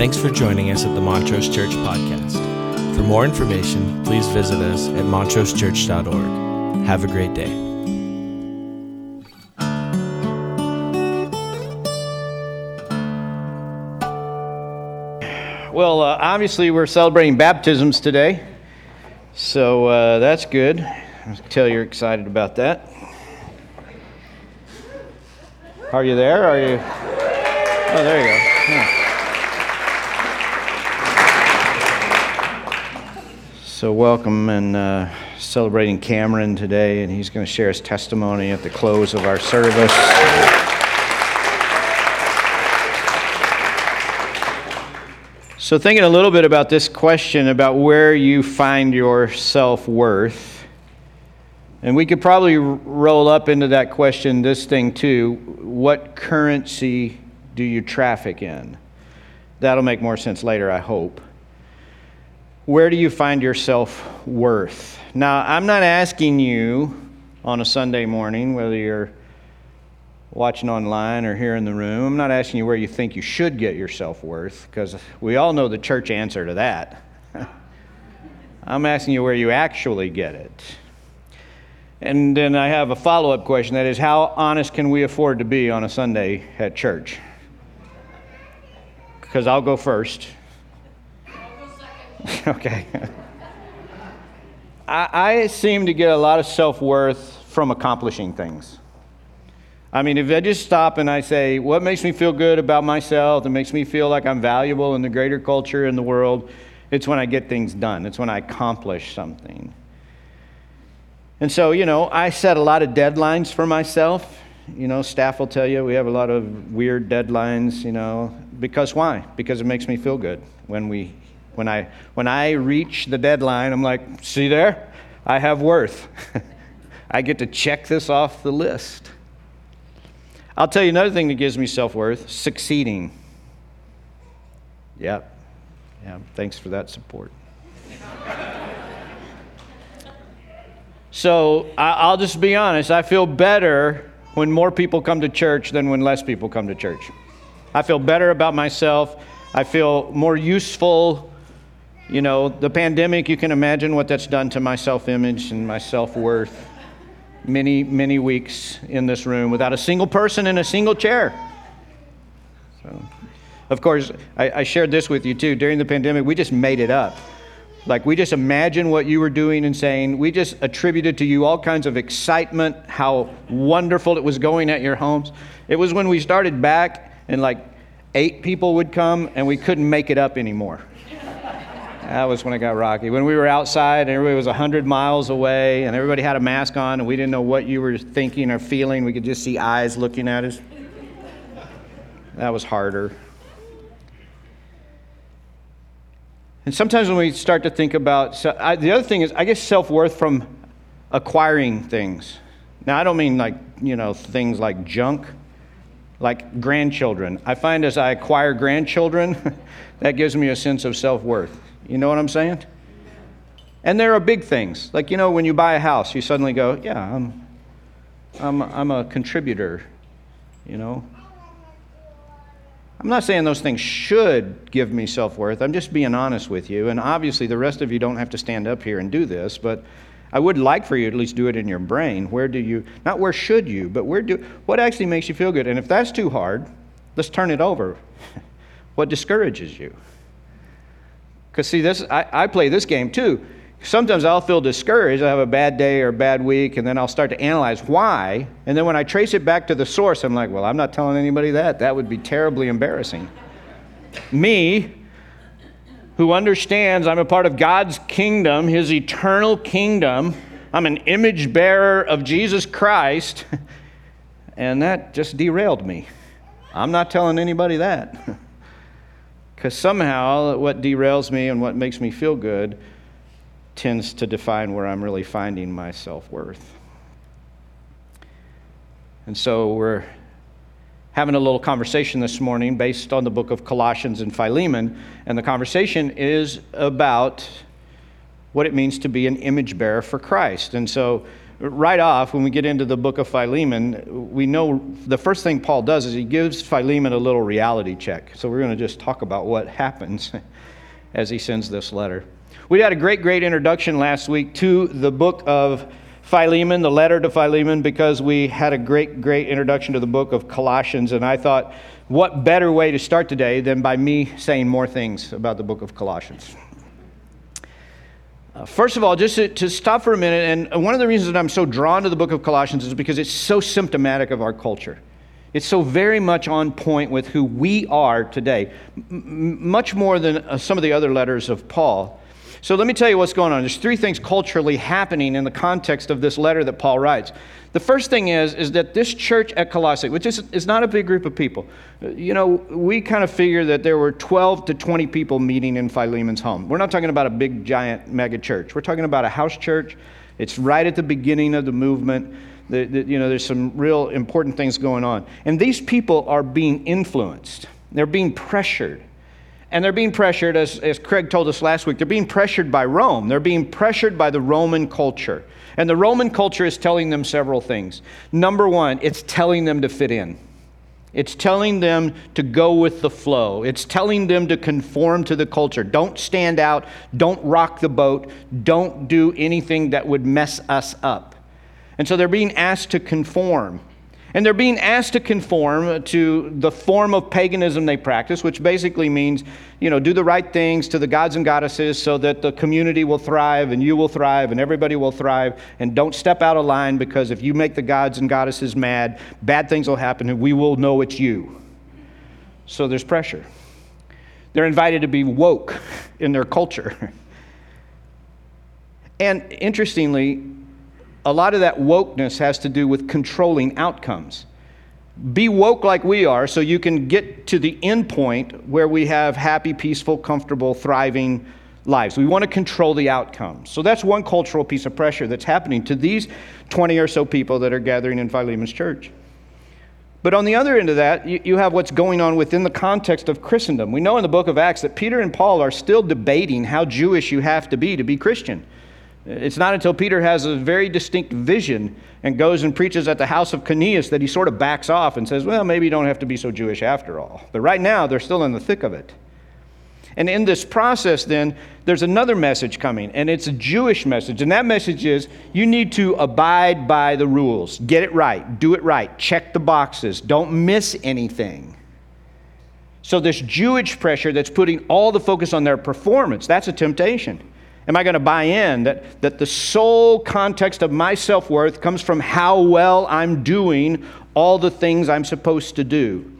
Thanks for joining us at the Montrose Church Podcast. For more information, please visit us at montrosechurch.org. Have a great day. Well, uh, obviously, we're celebrating baptisms today, so uh, that's good. I tell you're excited about that. Are you there? Are you? Oh, there you go. Yeah. So, welcome and uh, celebrating Cameron today, and he's going to share his testimony at the close of our service. So, thinking a little bit about this question about where you find your self worth, and we could probably roll up into that question this thing too what currency do you traffic in? That'll make more sense later, I hope. Where do you find your self worth? Now, I'm not asking you on a Sunday morning, whether you're watching online or here in the room, I'm not asking you where you think you should get your self worth, because we all know the church answer to that. I'm asking you where you actually get it. And then I have a follow up question that is, how honest can we afford to be on a Sunday at church? Because I'll go first. okay. I, I seem to get a lot of self worth from accomplishing things. I mean, if I just stop and I say, what makes me feel good about myself, that makes me feel like I'm valuable in the greater culture in the world, it's when I get things done. It's when I accomplish something. And so, you know, I set a lot of deadlines for myself. You know, staff will tell you we have a lot of weird deadlines, you know, because why? Because it makes me feel good. When we when I when I reach the deadline, I'm like, see there? I have worth. I get to check this off the list. I'll tell you another thing that gives me self worth succeeding. Yep. Yeah, thanks for that support. so I'll just be honest, I feel better when more people come to church than when less people come to church. I feel better about myself. I feel more useful. You know, the pandemic, you can imagine what that's done to my self image and my self worth many, many weeks in this room without a single person in a single chair. So, of course, I, I, shared this with you too. During the pandemic, we just made it up. Like, we just imagined what you were doing and saying. We just attributed to you all kinds of excitement, how wonderful it was going at your homes. It was when we started back and like eight people would come and we couldn't make it up anymore. That was when it got rocky. When we were outside and everybody was 100 miles away and everybody had a mask on and we didn't know what you were thinking or feeling, we could just see eyes looking at us. That was harder. And sometimes when we start to think about, so I, the other thing is, I guess self worth from acquiring things. Now, I don't mean like, you know, things like junk, like grandchildren. I find as I acquire grandchildren, that gives me a sense of self worth. You know what I'm saying? And there are big things. Like, you know, when you buy a house, you suddenly go, yeah, I'm, I'm, I'm a contributor, you know? I'm not saying those things should give me self worth. I'm just being honest with you. And obviously, the rest of you don't have to stand up here and do this, but I would like for you at least do it in your brain. Where do you, not where should you, but where do, what actually makes you feel good? And if that's too hard, let's turn it over. what discourages you? Because, see, this, I, I play this game too. Sometimes I'll feel discouraged. I have a bad day or a bad week, and then I'll start to analyze why. And then when I trace it back to the source, I'm like, well, I'm not telling anybody that. That would be terribly embarrassing. Me, who understands I'm a part of God's kingdom, His eternal kingdom, I'm an image bearer of Jesus Christ, and that just derailed me. I'm not telling anybody that. Because somehow what derails me and what makes me feel good tends to define where I'm really finding my self worth. And so we're having a little conversation this morning based on the book of Colossians and Philemon. And the conversation is about what it means to be an image bearer for Christ. And so right off, when we get into the book of Philemon, we know the first thing Paul does is he gives Philemon a little reality check. So we're going to just talk about what happens as he sends this letter. We had a great, great introduction last week to the book of Philemon, the letter to Philemon, because we had a great, great introduction to the book of Colossians. And I thought, what better way to start today than by me saying more things about the book of Colossians? Uh, first of all, just to, to, stop for a minute, and one of the reasons that I'm so drawn to the book of Colossians is because it's so symptomatic of our culture. It's so very much on point with who we are today, M- much more than uh, some of the other letters of Paul. So let me tell you what's going on. There's three things culturally happening in the context of this letter that Paul writes. The first thing is, is that this church at Colossae, which is, is not a big group of people, you know, we kind of figure that there were 12 to 20 people meeting in Philemon's home. We're not talking about a big, giant mega church. We're talking about a house church. It's right at the beginning of the movement. The, the, you know, there's some real important things going on. And these people are being influenced, they're being pressured. And they're being pressured, as, as Craig told us last week, they're being pressured by Rome. They're being pressured by the Roman culture. And the Roman culture is telling them several things. Number one, it's telling them to fit in. It's telling them to go with the flow. It's telling them to conform to the culture. Don't stand out. Don't rock the boat. Don't do anything that would mess us up. And so they're being asked to conform. And they're being asked to conform to the form of paganism they practice, which basically means, you know, do the right things to the gods and goddesses so that the community will thrive and you will thrive and everybody will thrive. And don't step out of line because if you make the gods and goddesses mad, bad things will happen and we will know it's you. So there's pressure. They're invited to be woke in their culture. And interestingly, a lot of that wokeness has to do with controlling outcomes. Be woke like we are so you can get to the end point where we have happy, peaceful, comfortable, thriving lives. We want to control the outcomes. So that's one cultural piece of pressure that's happening to these 20 or so people that are gathering in Philemon's church. But on the other end of that, you, you, have what's going on within the context of Christendom. We know in the book of Acts that Peter and Paul are still debating how Jewish you have to be to be Christian. It's not until Peter has a very distinct vision and goes and preaches at the house of Cornelius that he sort of backs off and says, well, maybe you don't have to be so Jewish after all. But right now, they're still in the thick of it. And in this process, then, there's another message coming, and it's a Jewish message. And that message is you need to abide by the rules, get it right, do it right, check the boxes, don't miss anything. So, this Jewish pressure that's putting all the focus on their performance, that's a temptation. Am I going to buy in that, that the sole context of my self worth comes from how well I'm doing all the things I'm supposed to do?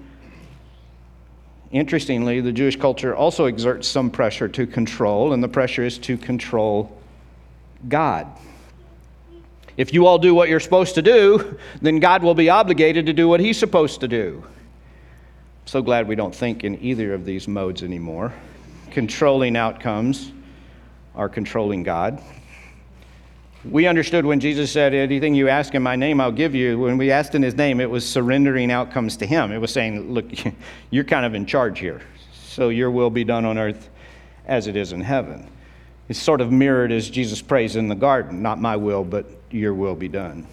Interestingly, the Jewish culture also exerts some pressure to control, and the pressure is to control God. If you all do what you're supposed to do, then God will be obligated to do what He's supposed to do. So glad we don't think in either of these modes anymore. Controlling outcomes our controlling God. We understood when Jesus said, Anything you ask in my name, I'll give you. When we asked in his name, it was surrendering outcomes to him. It was saying, Look, you're kind of in charge here. So your will be done on earth as it is in heaven. It's sort of mirrored as Jesus prays in the garden Not my will, but your will be done.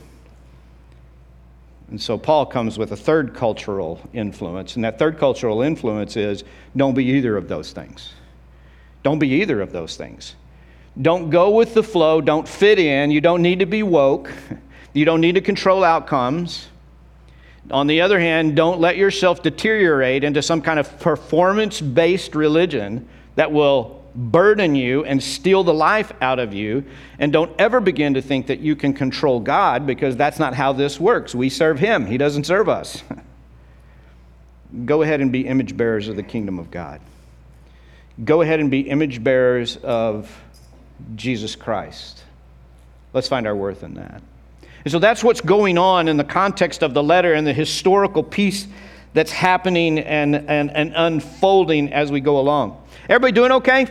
And so Paul comes with a third cultural influence. And that third cultural influence is don't be either of those things. Don't be either of those things. Don't go with the flow. Don't fit in. You don't need to be woke. You don't need to control outcomes. On the other hand, don't let yourself deteriorate into some kind of performance based religion that will burden you and steal the life out of you. And don't ever begin to think that you can control God because that's not how this works. We serve Him, He doesn't serve us. Go ahead and be image bearers of the kingdom of God. Go ahead and be image bearers of Jesus Christ. Let's find our worth in that. And so that's what's going on in the context of the letter and the historical piece that's happening and, and, and unfolding as we go along. Everybody doing okay?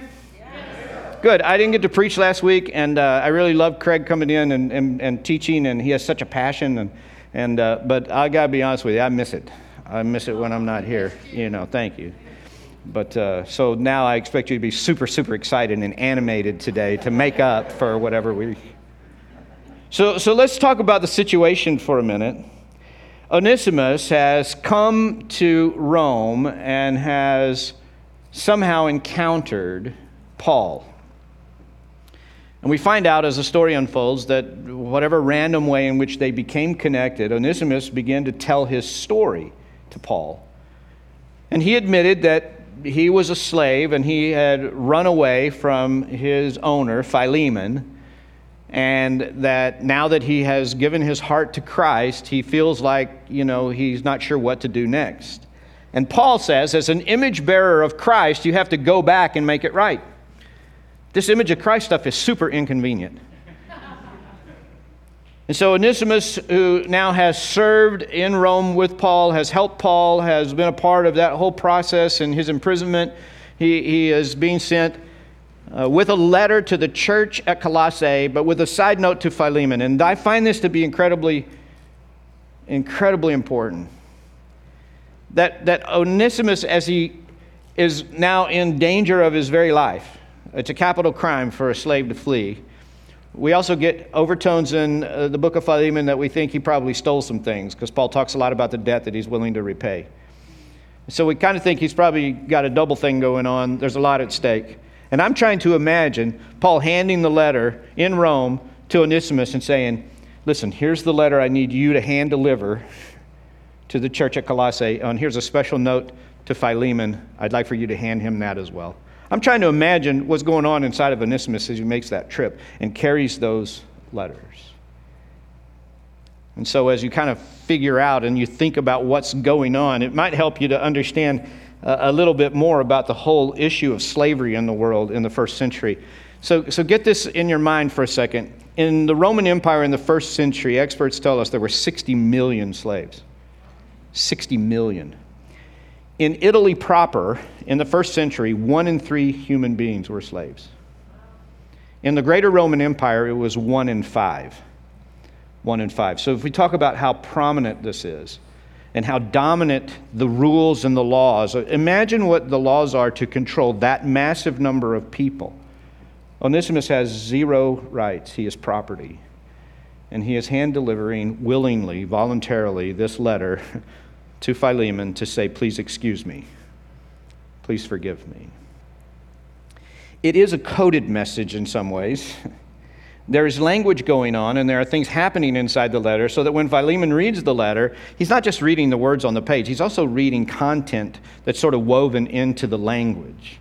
Good. I didn't get to preach last week, and uh, I really love Craig coming in and, and, and, teaching, and he has such a passion. And, and, uh, but I got to be honest with you, I miss it. I miss it when I'm not here. You know, thank you. But uh, so now I expect you to be super, super excited and animated today to make up for whatever we. So, so let's talk about the situation for a minute. Onesimus has come to Rome and has somehow encountered Paul. And we find out as the story unfolds that whatever random way in which they became connected, Onesimus began to tell his story to Paul. And he admitted that he was a slave and he had run away from his owner, Philemon, and that now that he has given his heart to Christ, he feels like, you know, he's not sure what to do next. And Paul says, as an image bearer of Christ, you have to go back and make it right. This image of Christ stuff is super inconvenient. And so Onesimus, who now has served in Rome with Paul, has helped Paul, has been a part of that whole process in his imprisonment. He, he is being sent uh, with a letter to the church at Colossae, but with a side note to Philemon. And I find this to be incredibly, incredibly important. That, that Onesimus, as he is now in danger of his very life, it's a capital crime for a slave to flee. We also get overtones in uh, the book of Philemon that we think he probably stole some things because Paul talks a lot about the debt that he's willing to repay. So we kind of think he's probably got a double thing going on. There's a lot at stake. And I'm trying to imagine Paul handing the letter in Rome to Onesimus and saying, Listen, here's the letter I need you to hand deliver to the church at Colossae. And here's a special note to Philemon. I'd like for you to hand him that as well. I'm trying to imagine what's going on inside of Onesimus as he makes that trip and carries those letters. And so, as you kind of figure out and you think about what's going on, it might help you to understand a little bit more about the whole issue of slavery in the world in the first century. So, so get this in your mind for a second. In the Roman Empire in the first century, experts tell us there were 60 million slaves. 60 million. In Italy proper, in the first century, one in three human beings were slaves. In the greater Roman Empire, it was one in five. One in five. So if we talk about how prominent this is and how dominant the rules and the laws, uh, imagine what the laws are to control that massive number of people. Onesimus has zero rights, he is property. And he is hand delivering willingly, voluntarily, this letter to Philemon to say, Please excuse me. Please forgive me. It is a coded message in some ways. There is language going on, and there are things happening inside the letter, so that when Philemon reads the letter, he's not just reading the words on the page, he's also reading content that's sort of woven into the language.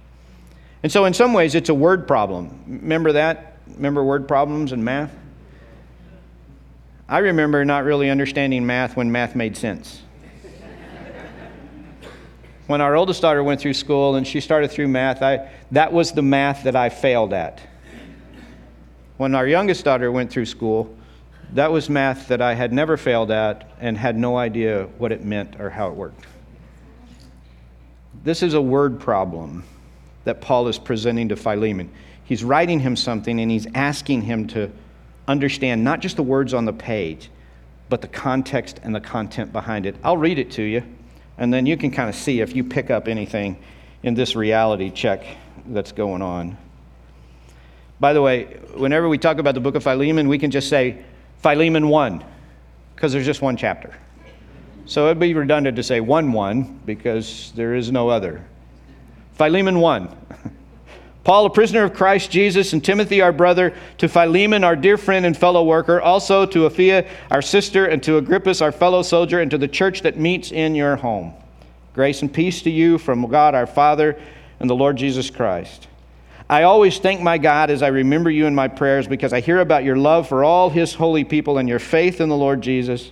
And so, in some ways, it's a word problem. Remember that? Remember word problems in math? I remember not really understanding math when math made sense when our oldest daughter went through school and she started through math, I, that was the math that I failed at. When our youngest daughter went through school, that was math that I had never failed at and had no idea what it meant or how it worked. This is a word problem that Paul is presenting to Philemon. He's writing him something and he's asking him to understand not just the words on the page, but the context and the content behind it. I'll read it to you. And then you can kind of see if you pick up anything in this reality check that's going on. By the way, whenever we talk about the book of Philemon, we can just say Philemon 1, because there's just one chapter. So it'd be redundant to say 1 1, because there is no other. Philemon 1. Paul, a prisoner of Christ Jesus, and Timothy, our brother, to Philemon, our dear friend and fellow worker, also to Apphia, our sister, and to Archippus, our fellow soldier, and to the church that meets in your home. Grace and peace to you from God our Father and the Lord Jesus Christ. I always thank my God as I remember you in my prayers because I hear about your love for all his holy people and your faith in the Lord Jesus.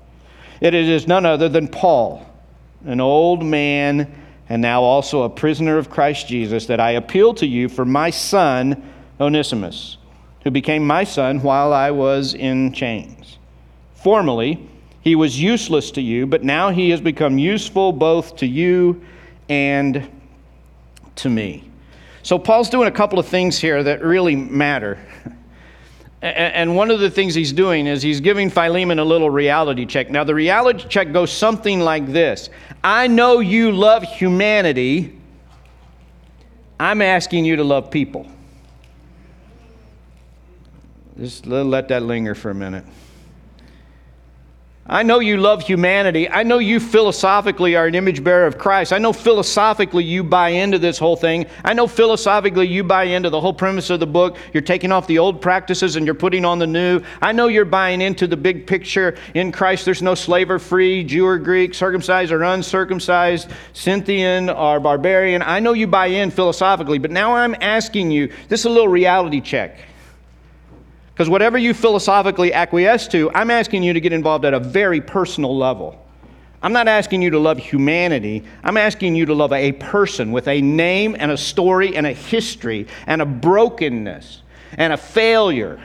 It is none other than Paul, an old man and now also a prisoner of Christ Jesus, that I appeal to you for my son, Onesimus, who became my son while I was in chains. Formerly, he was useless to you, but now he has become useful both to you and to me. So, Paul's doing a couple of things here that really matter. And one of the things he's doing is he's giving Philemon a little reality check. Now, the reality check goes something like this I know you love humanity. I'm asking you to love people. Just let that linger for a minute. I know you love humanity. I know you philosophically are an image bearer of Christ. I know philosophically you buy into this whole thing. I know philosophically you buy into the whole premise of the book. You're taking off the old practices and you're putting on the new. I know you're buying into the big picture. In Christ, there's no slave or free, Jew or Greek, circumcised or uncircumcised, Scythian or barbarian. I know you buy in philosophically, but now I'm asking you this is a little reality check. Because whatever you philosophically acquiesce to, I'm asking you to get involved at a very personal level. I'm not asking you to love humanity. I'm asking you to love a person with a name and a story and a history and a brokenness and a failure.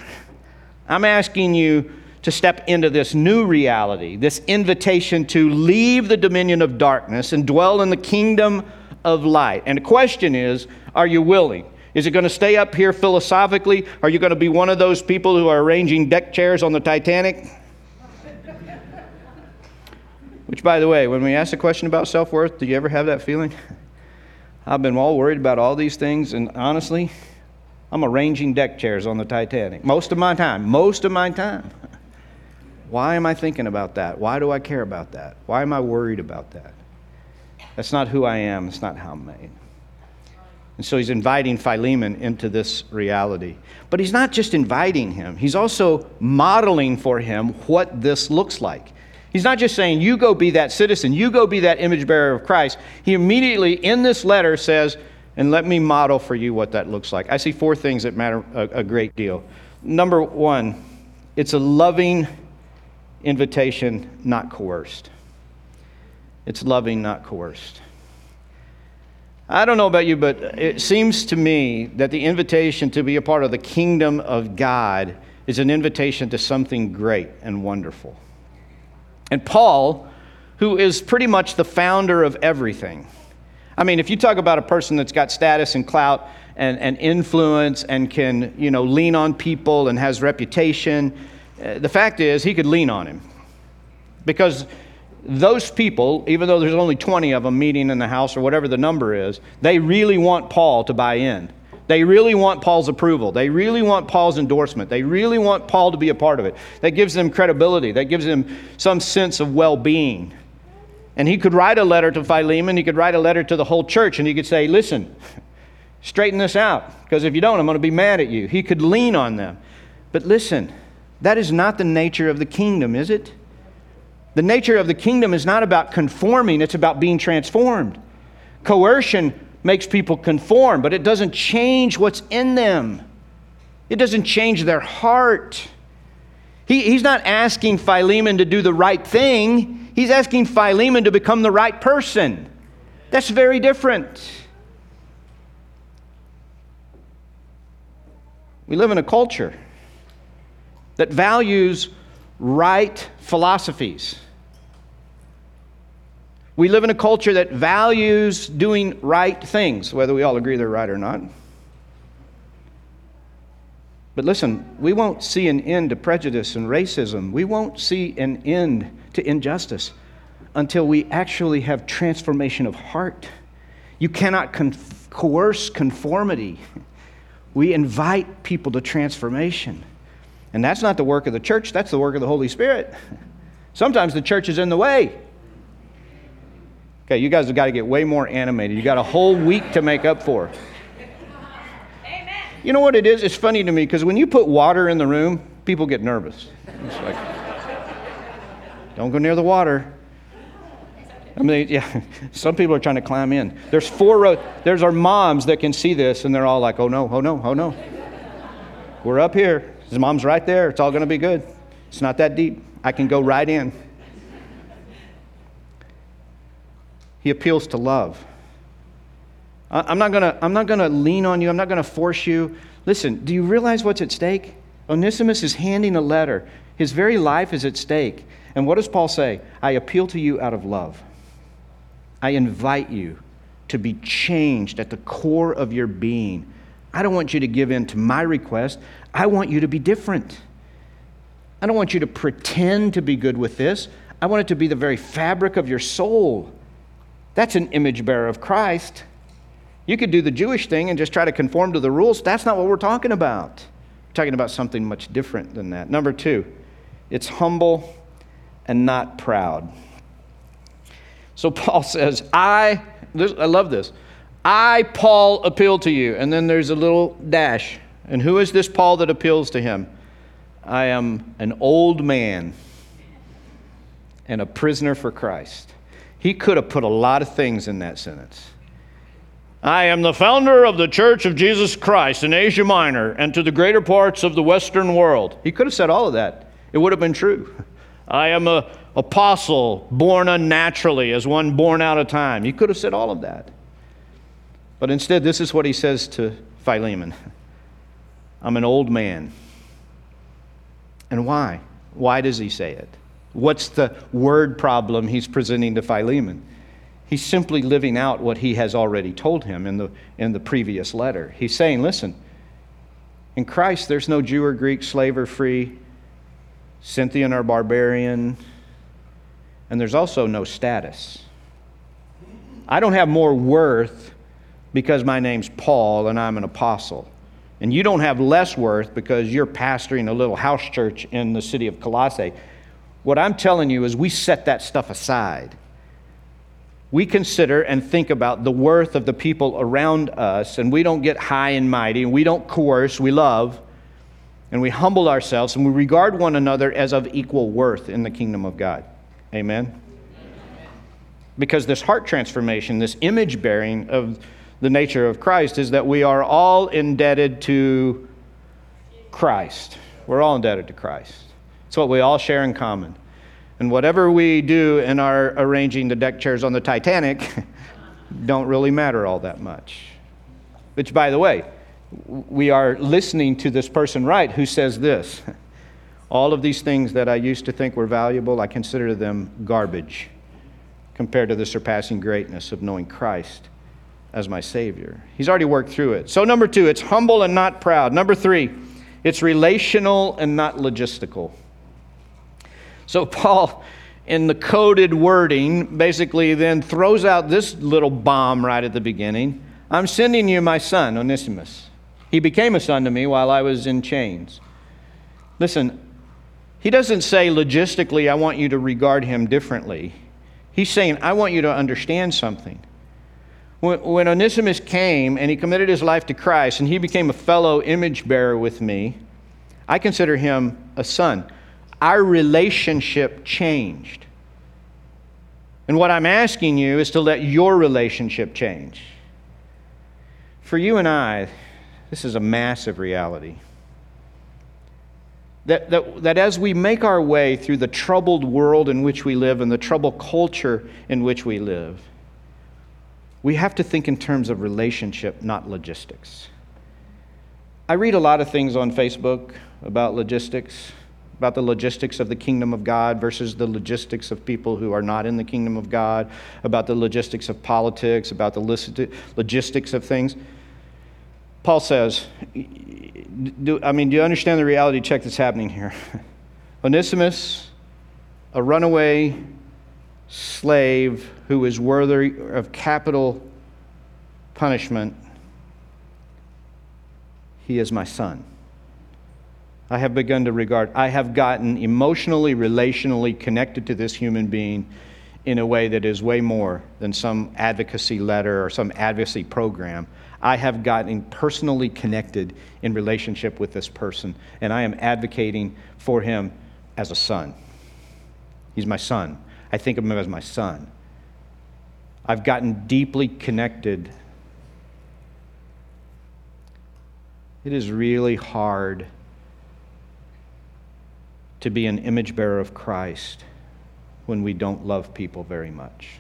I'm asking you to step into this new reality, this invitation to leave the dominion of darkness and dwell in the kingdom of light. And the question is are you willing? Is it going to stay up here philosophically? Are you going to be one of those people who are arranging deck chairs on the Titanic? Which, by the way, when we ask a question about self worth, do you ever have that feeling? I've been all worried about all these things, and honestly, I'm arranging deck chairs on the Titanic most of my time. Most of my time. Why am I thinking about that? Why do I care about that? Why am I worried about that? That's not who I am. It's not how I'm made. And so he's inviting Philemon into this reality. But he's not just inviting him, he's also modeling for him what this looks like. He's not just saying, You go be that citizen, you go be that image bearer of Christ. He immediately, in this letter, says, And let me model for you what that looks like. I see four things that matter a, a great deal. Number one, it's a loving invitation, not coerced. It's loving, not coerced. I don't know about you, but it seems to me that the invitation to be a part of the kingdom of God is an invitation to something great and wonderful. And Paul, who is pretty much the founder of everything, I mean, if you talk about a person that's got status and clout and, and influence and can, you know, lean on people and has reputation, uh, the fact is he could lean on him. Because those people, even though there's only 20 of them meeting in the house or whatever the number is, they really want Paul to buy in. They really want Paul's approval. They really want Paul's endorsement. They really want Paul to be a part of it. That gives them credibility. That gives them some sense of well being. And he could write a letter to Philemon. He could write a letter to the whole church and he could say, Listen, straighten this out, because if you don't, I'm going to be mad at you. He could lean on them. But listen, that is not the nature of the kingdom, is it? The nature of the kingdom is not about conforming, it's about being transformed. Coercion makes people conform, but it doesn't change what's in them, it doesn't change their heart. He, he's not asking Philemon to do the right thing, he's asking Philemon to become the right person. That's very different. We live in a culture that values right philosophies. We live in a culture that values doing right things, whether we all agree they're right or not. But listen, we won't see an end to prejudice and racism. We won't see an end to injustice until we actually have transformation of heart. You cannot con- coerce conformity. We invite people to transformation. And that's not the work of the church, that's the work of the Holy Spirit. Sometimes the church is in the way. Okay, you guys have got to get way more animated. You got a whole week to make up for. Amen. You know what it is? It's funny to me because when you put water in the room, people get nervous. It's like, don't go near the water. I mean, yeah, some people are trying to climb in. There's four rows. There's our moms that can see this, and they're all like, oh no, oh no, oh no. We're up here. His mom's right there. It's all going to be good. It's not that deep. I can go right in. He appeals to love. I'm not going to I'm not to lean on you. I'm not going to force you. Listen, do you realize what's at stake? Onesimus is handing a letter. His very life is at stake. And what does Paul say? I appeal to you out of love. I invite you to be changed at the core of your being. I don't want you to give in to my request. I want you to be different. I don't want you to pretend to be good with this. I want it to be the very fabric of your soul. That's an image bearer of Christ. You could do the Jewish thing and just try to conform to the rules. That's not what we're talking about. We're talking about something much different than that. Number two, it's humble and not proud. So Paul says, I, I love this. I, Paul, appeal to you. And then there's a little dash. And who is this Paul that appeals to him? I am an old man and a prisoner for Christ. He could have put a lot of things in that sentence. I am the founder of the Church of Jesus Christ in Asia Minor and to the greater parts of the Western world. He could have said all of that. It would have been true. I am a apostle born unnaturally as one born out of time. He could have said all of that. But instead, this is what he says to Philemon I'm an old man. And why? Why does he say it? What's the word problem he's presenting to Philemon? He's simply living out what he has already told him in the, in the previous letter. He's saying, listen, in Christ, there's no Jew or Greek, slave or free, Scythian or barbarian, and there's also no status. I don't have more worth because my name's Paul and I'm an apostle. And you don't have less worth because you're pastoring a little house church in the city of Colossae. What I'm telling you is we set that stuff aside. We consider and think about the worth of the people around us, and we don't get high and mighty, and we don't coerce, we love, and we humble ourselves, and we regard one another as of equal worth in the kingdom of God. Amen? Because this heart transformation, this image bearing of the nature of Christ is that we are all indebted to Christ. We're all indebted to Christ. It's what we all share in common. And whatever we do in our arranging the deck chairs on the Titanic don't really matter all that much. Which, by the way, we are listening to this person right who says this All of these things that I used to think were valuable, I consider them garbage compared to the surpassing greatness of knowing Christ as my Savior. He's already worked through it. So, number two, it's humble and not proud. Number three, it's relational and not logistical. So, Paul, in the coded wording, basically then throws out this little bomb right at the beginning I'm sending you my son, Onesimus. He became a son to me while I was in chains. Listen, he doesn't say logistically, I want you to regard him differently. He's saying, I want you to understand something. When, when Onesimus came and he committed his life to Christ and he became a fellow image bearer with me, I consider him a son. Our relationship changed. And what I'm asking you is to let your relationship change. For you and I, this is a massive reality. That, that, that as we make our way through the troubled world in which we live and the troubled culture in which we live, we have to think in terms of relationship, not logistics. I read a lot of things on Facebook about logistics, about the logistics of the kingdom of God versus the logistics of people who are not in the kingdom of God, about the logistics of politics, about the logistics of things. Paul says, do, I mean, do you understand the reality check that's happening here? Onesimus, a runaway slave who is worthy of capital punishment, he is my son. I have begun to regard, I have gotten emotionally, relationally connected to this human being in a way that is way more than some advocacy letter or some advocacy program. I have gotten personally connected in relationship with this person, and I am advocating for him as a son. He's my son. I think of him as my son. I've gotten deeply connected. It is really hard to be an image bearer of Christ when we don't love people very much.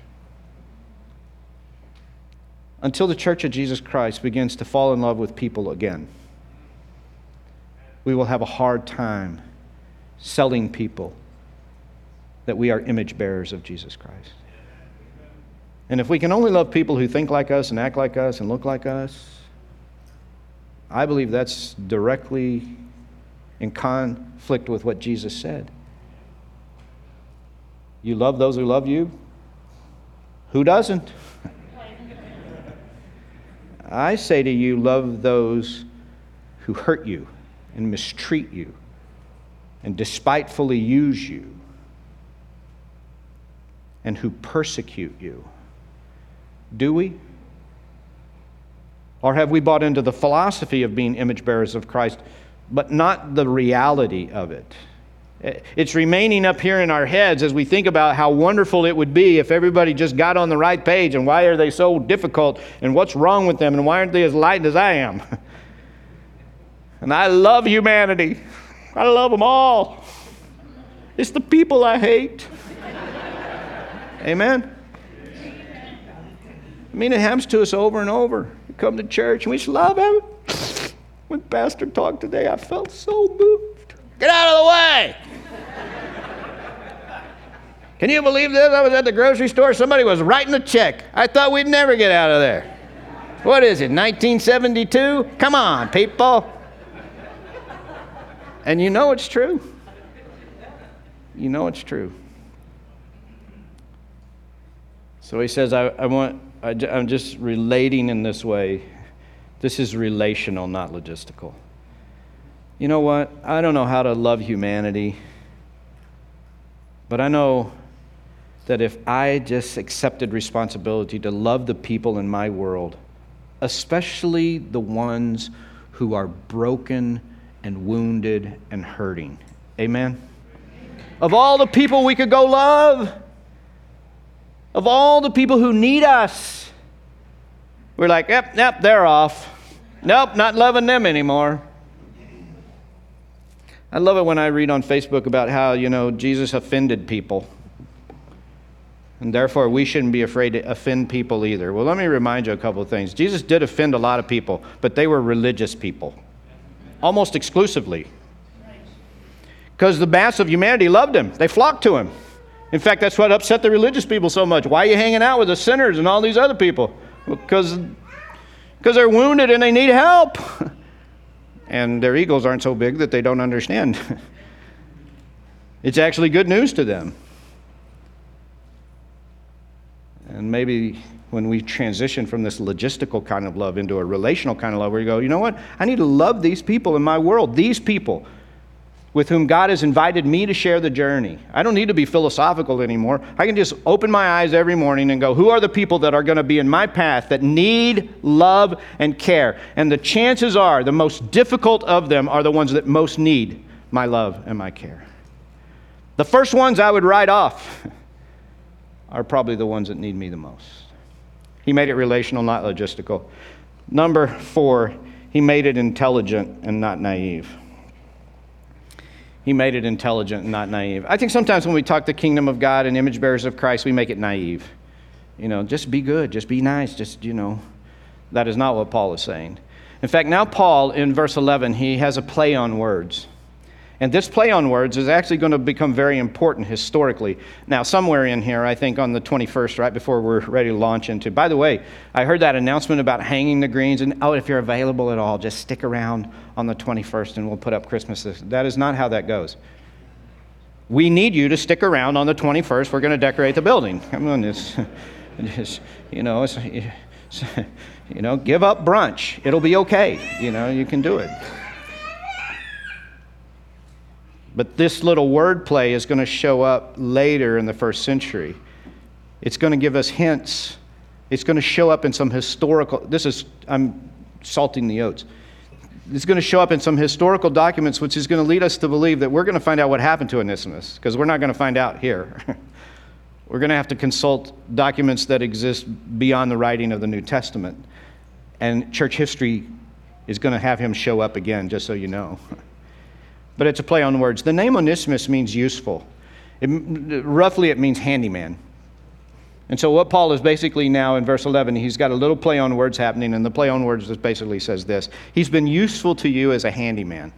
Until the church of Jesus Christ begins to fall in love with people again. we will have a hard time selling people that we are image bearers of Jesus Christ. And if we can only love people who think like us and act like us and look like us, I believe that's directly in conflict with what Jesus said. You love those who love you? Who doesn't? I say to you, love those who hurt you and mistreat you and despitefully use you and who persecute you. Do we? Or have we bought into the philosophy of being image bearers of Christ, but not the reality of it? It's remaining up here in our heads as we think about how wonderful it would be if everybody just got on the right page and why are they so difficult and what's wrong with them and why aren't they as light as I am? And I love humanity. I love them all. It's the people I hate. Amen. I mean, it happens to us over and over. We come to church and we just love him. When Pastor talked today, I felt so moved. Get out of the way! Can you believe this? I was at the grocery store, somebody was writing a check. I thought we'd never get out of there. What is it, 1972? Come on, people. And you know it's true. You know it's true. So he says, I, I want, I, I'm just relating in this way. This is relational, not logistical. You know what? I don't know how to love humanity, but I know that if I just accepted responsibility to love the people in my world, especially the ones who are broken and wounded and hurting. Amen? Of all the people we could go love, of all the people who need us, we're like, yep, yep, they're off. Nope, not loving them anymore. I love it when I read on Facebook about how, you know, Jesus offended people. And therefore, we shouldn't be afraid to offend people either. Well, let me remind you a couple of things. Jesus did offend a lot of people, but they were religious people, almost exclusively. Because the mass of humanity loved him, they flocked to him. In fact, that's what upset the religious people so much. Why are you hanging out with the sinners and all these other people? Because because they're wounded and they need help. and their egos aren't so big that they don't understand. it's actually good news to them. And maybe when we transition from this logistical kind of love into a relational kind of love, where you go, you know what? I need to love these people in my world, these people with whom God has invited me to share the journey. I don't need to be philosophical anymore. I can just open my eyes every morning and go, who are the people that are going to be in my path that need love and care? And the chances are, the most difficult of them are the ones that most need my love and my care. The first ones I would write off are probably the ones that need me the most. He made it relational, not logistical. Number four, he made it intelligent and not naive. He made it intelligent and not naive. I think sometimes when we talk the kingdom of God and image bearers of Christ, we make it naive. You know, just be good, just be nice, just, you know. That is not what Paul is saying. In fact, now Paul, in verse 11, he has a play on words. And this play on words is actually going to become very important historically. Now, somewhere in here, I think on the 21st, right before we're ready to launch into. By the way, I heard that announcement about hanging the greens, and oh, if you're available at all, just stick around on the 21st and we'll put up Christmas. That is not how that goes. We need you to stick around on the 21st. We're going to decorate the building. Come on, it's, it's you know, it's, it's, you know, give up brunch. It'll be okay. You know, you can do it. But this little wordplay is going to show up later in the first century. It's going to give us hints. It's going to show up in some historical, this is, I'm salting the oats. It's going to show up in some historical documents, which is going to lead us to believe that we're going to find out what happened to Onesimus, because we're not going to find out here. we're going to have to consult documents that exist beyond the writing of the New Testament. And church history is going to have him show up again, just so you know. but it's a play on words. The name Onesimus means useful. It, roughly, it means handyman. And so, what Paul is basically now in verse 11, he's got a little play on words happening, and the play on words basically says this He's been useful to you as a handyman.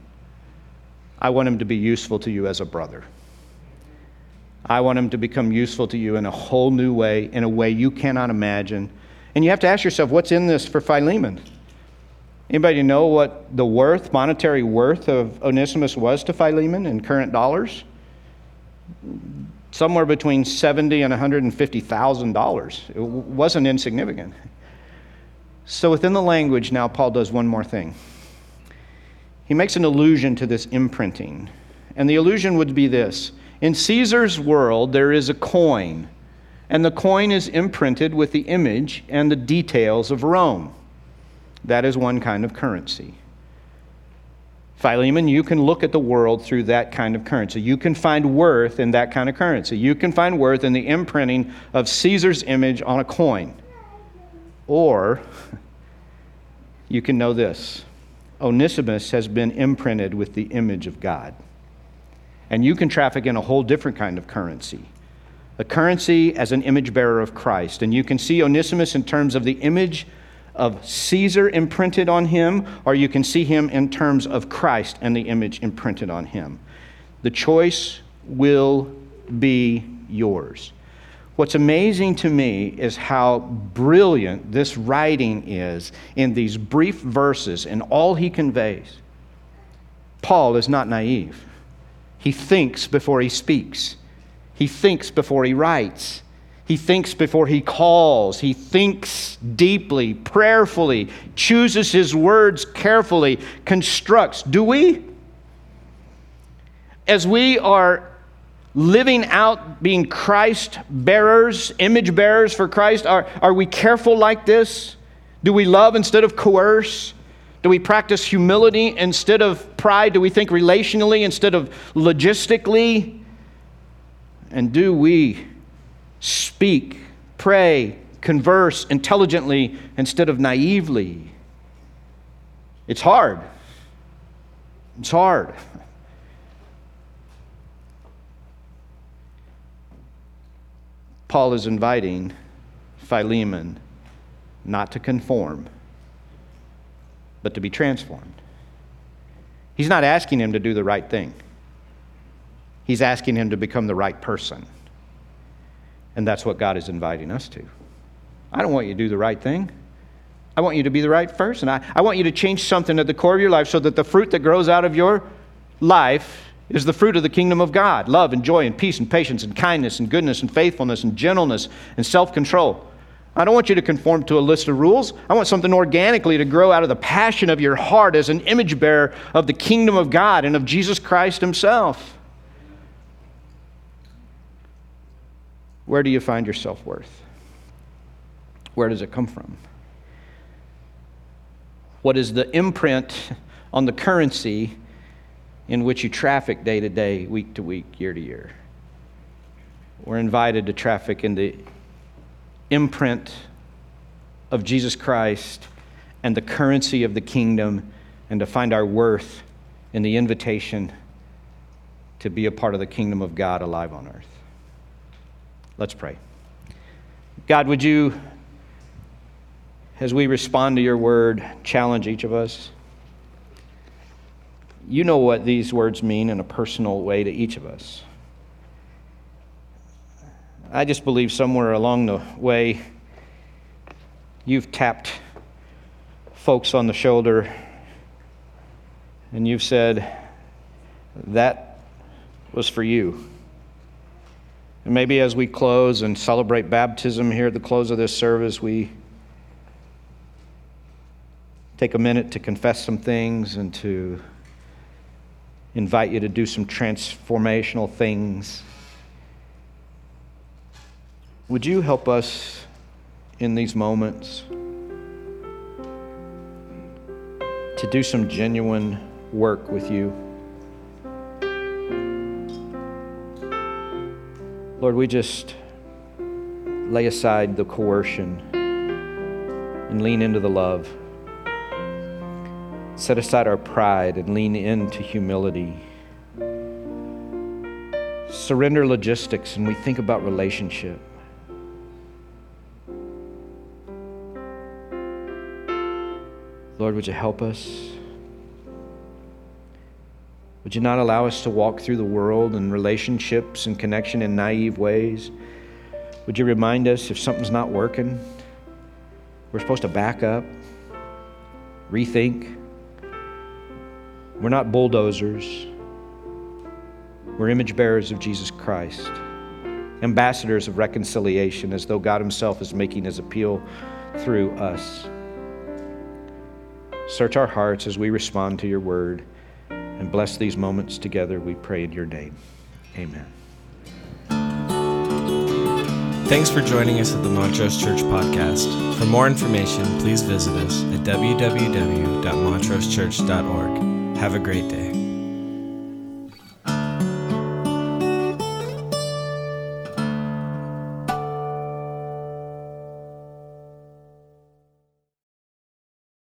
I want him to be useful to you as a brother. I want him to become useful to you in a whole new way, in a way you cannot imagine. And you have to ask yourself, what's in this for Philemon? Anybody know what the worth, monetary worth of Onesimus was to Philemon in current dollars? Somewhere between seventy and one hundred and fifty thousand dollars. It wasn't insignificant. So within the language, now Paul does one more thing. He makes an allusion to this imprinting, and the allusion would be this: In Caesar's world, there is a coin, and the coin is imprinted with the image and the details of Rome. That is one kind of currency. Philemon, you can look at the world through that kind of currency. You can find worth in that kind of currency. You can find worth in the imprinting of Caesar's image on a coin. Or you can know this Onesimus has been imprinted with the image of God. And you can traffic in a whole different kind of currency a currency as an image bearer of Christ. And you can see Onesimus in terms of the image of Caesar imprinted on him, or you can see him in terms of Christ and the image imprinted on him. The choice will be yours. What's amazing to me is how brilliant this writing is in these brief verses and all he conveys. Paul is not naive. He thinks before he speaks, he thinks before he writes. He thinks before he calls. He thinks deeply, prayerfully, chooses his words carefully, constructs. Do we? As we are living out being Christ bearers, image bearers for Christ, are, are we careful like this? Do we love instead of coerce? Do we practice humility instead of pride? Do we think relationally instead of logistically? And do we speak, pray, converse intelligently instead of naively. It's hard. It's hard. Paul is inviting Philemon not to conform, but to be transformed. He's not asking him to do the right thing, he's asking him to become the right person. And that's what God is inviting us to. I don't want you to do the right thing. I want you to be the right person. I, I want you to change something at the core of your life so that the fruit that grows out of your life is the fruit of the kingdom of God love and joy and peace and patience and kindness and goodness and faithfulness and gentleness and self control. I don't want you to conform to a list of rules. I want something organically to grow out of the passion of your heart as an image bearer of the kingdom of God and of Jesus Christ Himself. Where do you find your self worth? Where does it come from? What is the imprint on the currency in which you traffic day to day, week to week, year to year? We're invited to traffic in the imprint of Jesus Christ and the currency of the kingdom and to find our worth in the invitation to be a part of the kingdom of God alive on earth. Let's pray. God, would you, as we respond to your word, challenge each of us? You know what these words mean in a personal way to each of us. I just believe somewhere along the way, you've tapped folks on the shoulder and you've said, That was for you. And maybe as we close and celebrate baptism here at the close of this service, we take a minute to confess some things and to invite you to do some transformational things. Would you help us in these moments to do some genuine work with you? Lord, we just lay aside the coercion and lean into the love. Set aside our pride and lean into humility. Surrender logistics and we think about relationship. Lord, would you help us? Would you not allow us to walk through the world and relationships and connection in naive ways? Would you remind us if something's not working, we're supposed to back up, rethink? We're not bulldozers. We're image bearers of Jesus Christ, ambassadors of reconciliation, as though God Himself is making His appeal through us. Search our hearts as we respond to your word and bless these moments together, we pray in your name. Amen. Thanks for joining us at the Montrose Church Podcast. For more information, please visit us at www.montrosechurch.org. Have a great day.